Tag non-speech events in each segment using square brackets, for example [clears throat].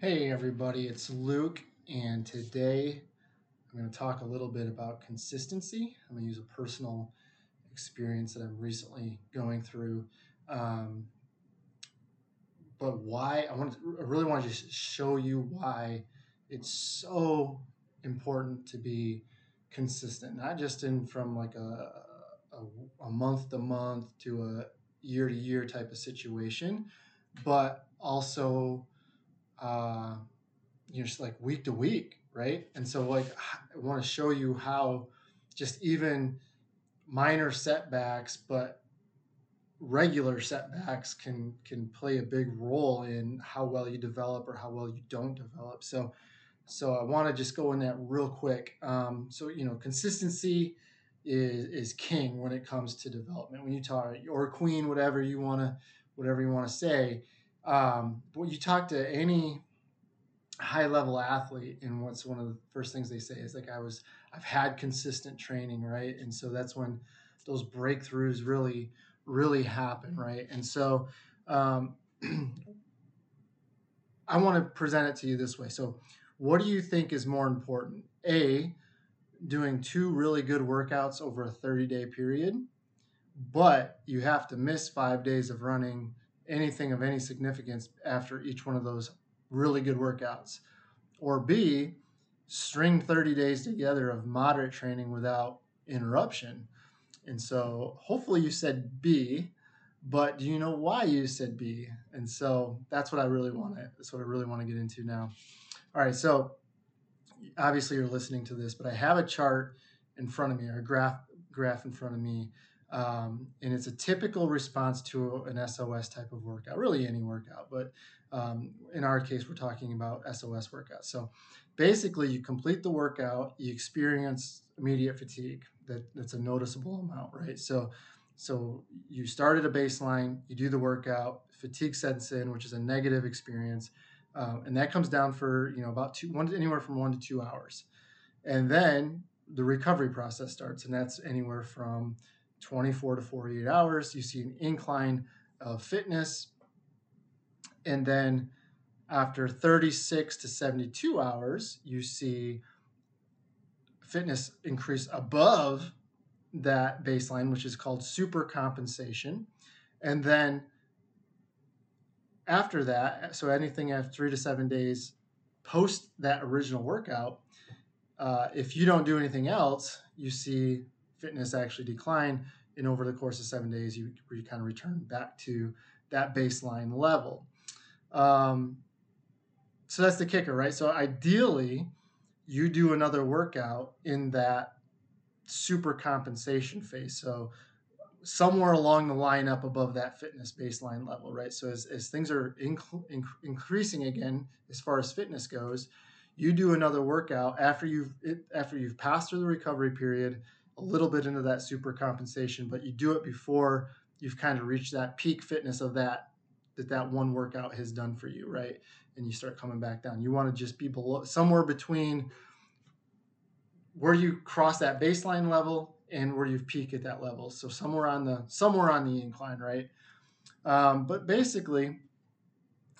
Hey, everybody, it's Luke, and today I'm going to talk a little bit about consistency. I'm going to use a personal experience that I'm recently going through. Um, but why I want to, I really want to just show you why it's so important to be consistent, not just in from like a, a, a month to month to a year to year type of situation, but also uh, you know, just like week to week, right? And so, like, I want to show you how just even minor setbacks, but regular setbacks can can play a big role in how well you develop or how well you don't develop. So, so I want to just go in that real quick. Um, so, you know, consistency is is king when it comes to development. When you talk or queen, whatever you want to, whatever you want to say. Um, but you talk to any high level athlete, and what's one of the first things they say is like, I was, I've had consistent training, right? And so that's when those breakthroughs really, really happen, right? And so um, [clears throat] I want to present it to you this way. So, what do you think is more important? A, doing two really good workouts over a 30 day period, but you have to miss five days of running anything of any significance after each one of those really good workouts. Or B, string 30 days together of moderate training without interruption. And so hopefully you said B, but do you know why you said B? And so that's what I really want to that's what I really want to get into now. All right, so obviously you're listening to this, but I have a chart in front of me or a graph graph in front of me um, and it's a typical response to an SOS type of workout, really any workout, but um, in our case, we're talking about SOS workouts. So basically, you complete the workout, you experience immediate fatigue. That, that's a noticeable amount, right? So, so you start at a baseline, you do the workout, fatigue sets in, which is a negative experience, um, and that comes down for you know about two, one anywhere from one to two hours, and then the recovery process starts, and that's anywhere from 24 to 48 hours. You see an incline of fitness. And then after 36 to 72 hours, you see fitness increase above that baseline, which is called super compensation. And then after that, so anything after three to seven days post that original workout, uh, if you don't do anything else, you see fitness actually decline. And over the course of seven days, you, you kind of return back to that baseline level. Um, so that's the kicker, right? So ideally, you do another workout in that super compensation phase. So somewhere along the line up above that fitness baseline level, right? So as, as things are inc- inc- increasing again, as far as fitness goes, you do another workout after you've it, after you've passed through the recovery period a little bit into that super compensation, but you do it before you've kind of reached that peak fitness of that that that one workout has done for you, right? And you start coming back down. You want to just be below somewhere between where you cross that baseline level and where you peak at that level. So somewhere on the somewhere on the incline, right? Um, but basically,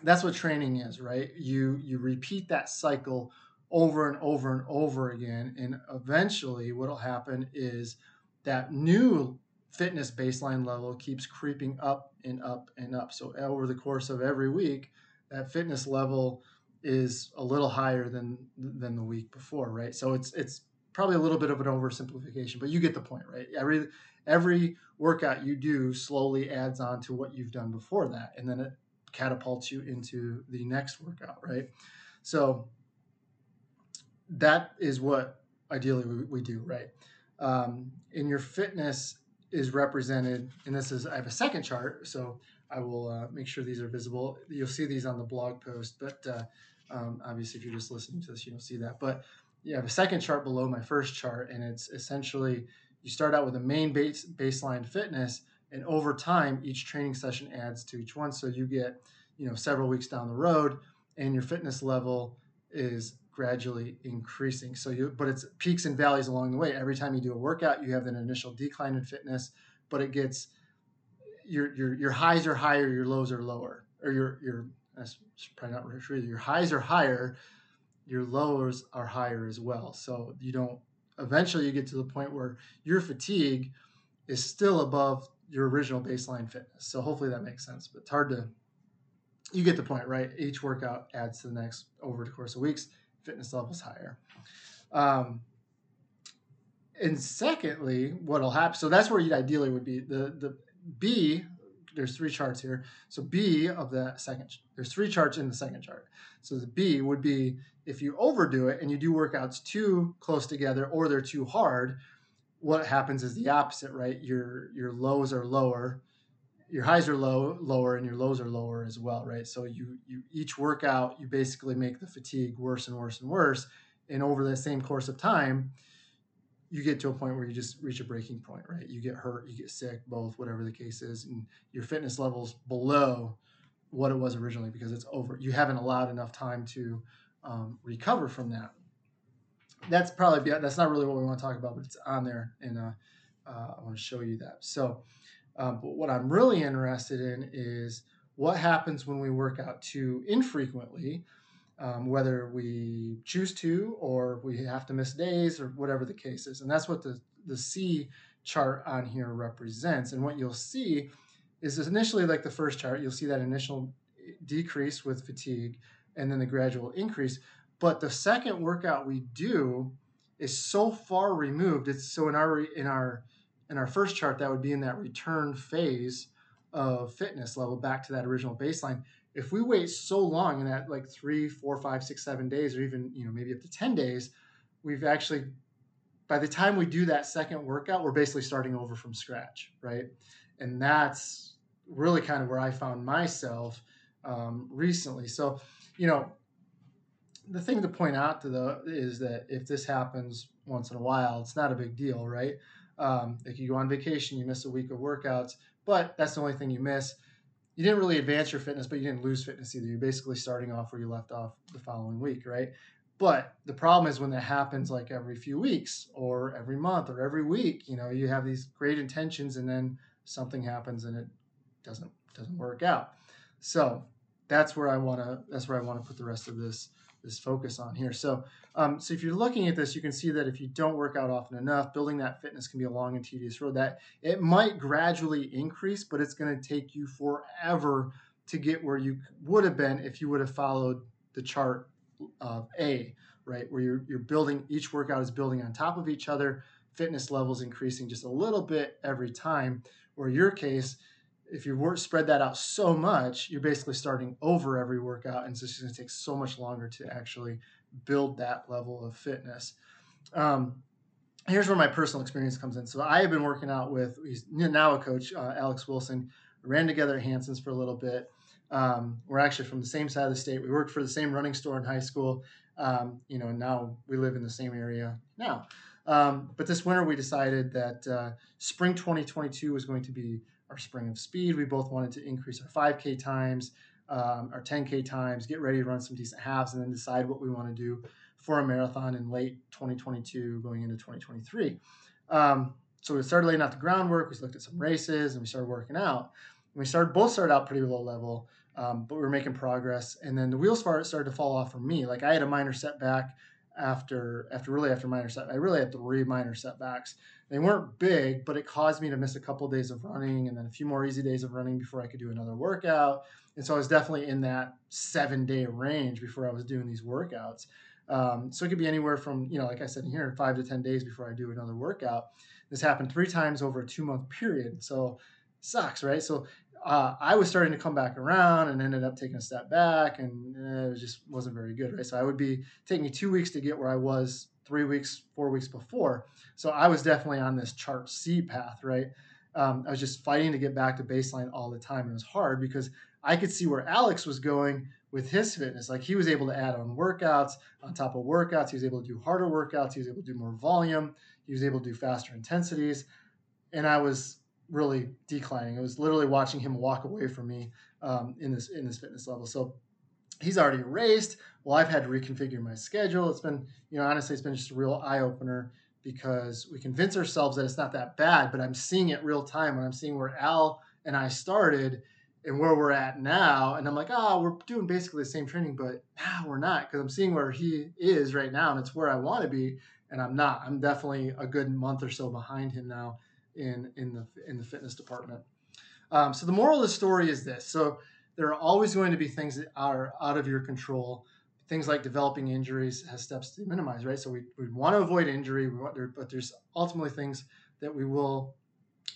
that's what training is, right? You you repeat that cycle over and over and over again. And eventually, what will happen is that new fitness baseline level keeps creeping up and up and up. So, over the course of every week, that fitness level is a little higher than than the week before, right? So it's it's probably a little bit of an oversimplification, but you get the point, right? Every every workout you do slowly adds on to what you've done before that, and then it catapults you into the next workout, right? So that is what ideally we, we do, right? Um, and your fitness is represented, and this is, I have a second chart, so I will uh, make sure these are visible. You'll see these on the blog post, but uh, um, obviously, if you're just listening to this, you don't see that. But you have a second chart below my first chart, and it's essentially you start out with a main base baseline fitness, and over time, each training session adds to each one. So you get, you know, several weeks down the road, and your fitness level is gradually increasing. So you, but it's peaks and valleys along the way. Every time you do a workout, you have an initial decline in fitness, but it gets your your your highs are higher, your lows are lower, or your your that's probably not true. Your highs are higher, your lows are higher as well. So you don't. Eventually, you get to the point where your fatigue is still above your original baseline fitness. So hopefully that makes sense. But it's hard to. You get the point, right? Each workout adds to the next over the course of weeks. Fitness levels higher. Um, and secondly, what'll happen? So that's where you ideally would be the the B. There's three charts here. So B of the second, there's three charts in the second chart. So the B would be if you overdo it and you do workouts too close together or they're too hard. What happens is the opposite, right? Your your lows are lower, your highs are low lower, and your lows are lower as well, right? So you you each workout you basically make the fatigue worse and worse and worse, and over the same course of time you get to a point where you just reach a breaking point, right? You get hurt, you get sick, both, whatever the case is, and your fitness levels below what it was originally because it's over. You haven't allowed enough time to um, recover from that. That's probably that's not really what we want to talk about, but it's on there, and uh, uh, I want to show you that. So, um, but what I'm really interested in is what happens when we work out too infrequently um, whether we choose to or we have to miss days or whatever the case is. And that's what the, the C chart on here represents. And what you'll see is initially like the first chart, you'll see that initial decrease with fatigue and then the gradual increase. But the second workout we do is so far removed. It's so in our in our in our first chart that would be in that return phase of fitness level back to that original baseline if we wait so long in that like three, four, five, six, seven days, or even you know maybe up to ten days, we've actually by the time we do that second workout, we're basically starting over from scratch, right? And that's really kind of where I found myself um, recently. So, you know, the thing to point out to the is that if this happens once in a while, it's not a big deal, right? Um, like you go on vacation, you miss a week of workouts, but that's the only thing you miss you didn't really advance your fitness, but you didn't lose fitness either. You're basically starting off where you left off the following week, right? But the problem is when that happens like every few weeks or every month or every week, you know, you have these great intentions and then something happens and it doesn't doesn't work out. So that's where I want to that's where I want to put the rest of this this focus on here. So, um, so if you're looking at this, you can see that if you don't work out often enough, building that fitness can be a long and tedious road. That it might gradually increase, but it's going to take you forever to get where you would have been if you would have followed the chart of A, right? Where you're you're building each workout is building on top of each other, fitness levels increasing just a little bit every time. Or your case, if you work, spread that out so much, you're basically starting over every workout, and it's just going to take so much longer to actually build that level of fitness. Um, here's where my personal experience comes in. So I have been working out with he's now a coach, uh, Alex Wilson. We ran together at Hansons for a little bit. Um, we're actually from the same side of the state. We worked for the same running store in high school. Um, you know, now we live in the same area now. Um, but this winter, we decided that uh, spring 2022 was going to be our spring of speed. We both wanted to increase our 5K times, um, our 10K times, get ready to run some decent halves, and then decide what we want to do for a marathon in late 2022 going into 2023. Um, so we started laying out the groundwork. We looked at some races and we started working out. And we started both started out pretty low level, um, but we were making progress. And then the wheels started to fall off for me. Like I had a minor setback after after really after minor set. I really had three minor setbacks. They weren't big, but it caused me to miss a couple of days of running and then a few more easy days of running before I could do another workout. And so I was definitely in that seven day range before I was doing these workouts. Um, so it could be anywhere from, you know, like I said in here, five to 10 days before I do another workout. This happened three times over a two month period. So sucks, right? So uh, I was starting to come back around and ended up taking a step back, and eh, it just wasn't very good, right? So I would be taking me two weeks to get where I was three weeks, four weeks before. So I was definitely on this chart C path, right? Um, I was just fighting to get back to baseline all the time. It was hard because I could see where Alex was going with his fitness. Like he was able to add on workouts on top of workouts. He was able to do harder workouts. He was able to do more volume. He was able to do faster intensities. And I was really declining. It was literally watching him walk away from me um, in this in this fitness level. So he's already erased. Well, I've had to reconfigure my schedule. It's been, you know, honestly, it's been just a real eye opener because we convince ourselves that it's not that bad, but I'm seeing it real time when I'm seeing where Al and I started. and where we're at now. And I'm like, oh, we're doing basically the same training, but now we're not because I'm seeing where he is right now and it's where I want to be. And I'm not. I'm definitely a good month or so behind him now in in the in the fitness department. Um, so the moral of the story is this: so there are always going to be things that are out of your control. Things like developing injuries has steps to minimize, right? So we, we want to avoid injury, but there's ultimately things that we will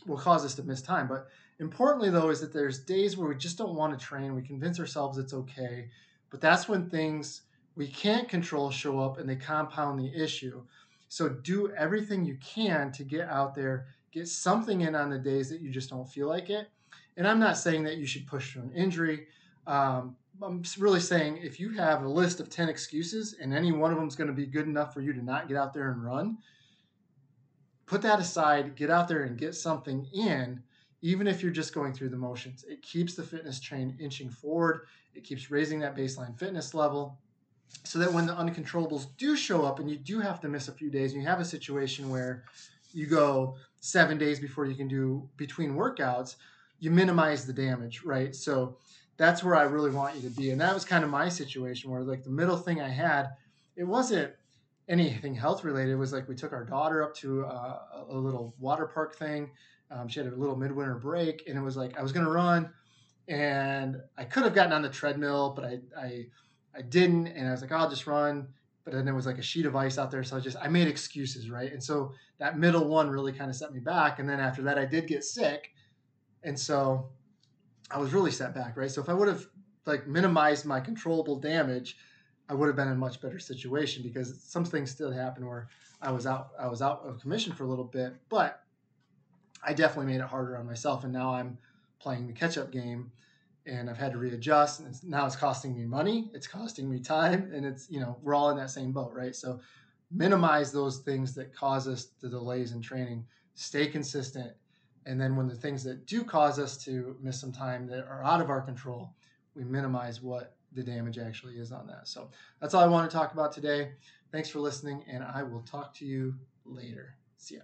will cause us to miss time. But importantly, though, is that there's days where we just don't want to train. We convince ourselves it's okay, but that's when things we can't control show up and they compound the issue. So do everything you can to get out there, get something in on the days that you just don't feel like it. And I'm not saying that you should push through an injury. Um, I'm really saying if you have a list of 10 excuses and any one of them is going to be good enough for you to not get out there and run, put that aside, get out there and get something in, even if you're just going through the motions. It keeps the fitness train inching forward, it keeps raising that baseline fitness level. So that when the uncontrollables do show up and you do have to miss a few days, and you have a situation where you go seven days before you can do between workouts, you minimize the damage, right? So that's where I really want you to be. And that was kind of my situation where like the middle thing I had, it wasn't anything health related. It was like we took our daughter up to a, a little water park thing. Um, she had a little midwinter break, and it was like I was going to run, and I could have gotten on the treadmill, but I, I I didn't, and I was like, oh, I'll just run. But then there was like a sheet of ice out there, so I just I made excuses, right? And so that middle one really kind of set me back. And then after that, I did get sick, and so I was really set back, right? So if I would have like minimized my controllable damage, I would have been in a much better situation because some things still happened where I was out I was out of commission for a little bit, but I definitely made it harder on myself and now I'm playing the catch up game and I've had to readjust and it's, now it's costing me money, it's costing me time and it's you know, we're all in that same boat, right? So minimize those things that cause us the delays in training, stay consistent and then when the things that do cause us to miss some time that are out of our control, we minimize what the damage actually is on that. So that's all I want to talk about today. Thanks for listening, and I will talk to you later. See ya.